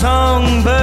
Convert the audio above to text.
songbird.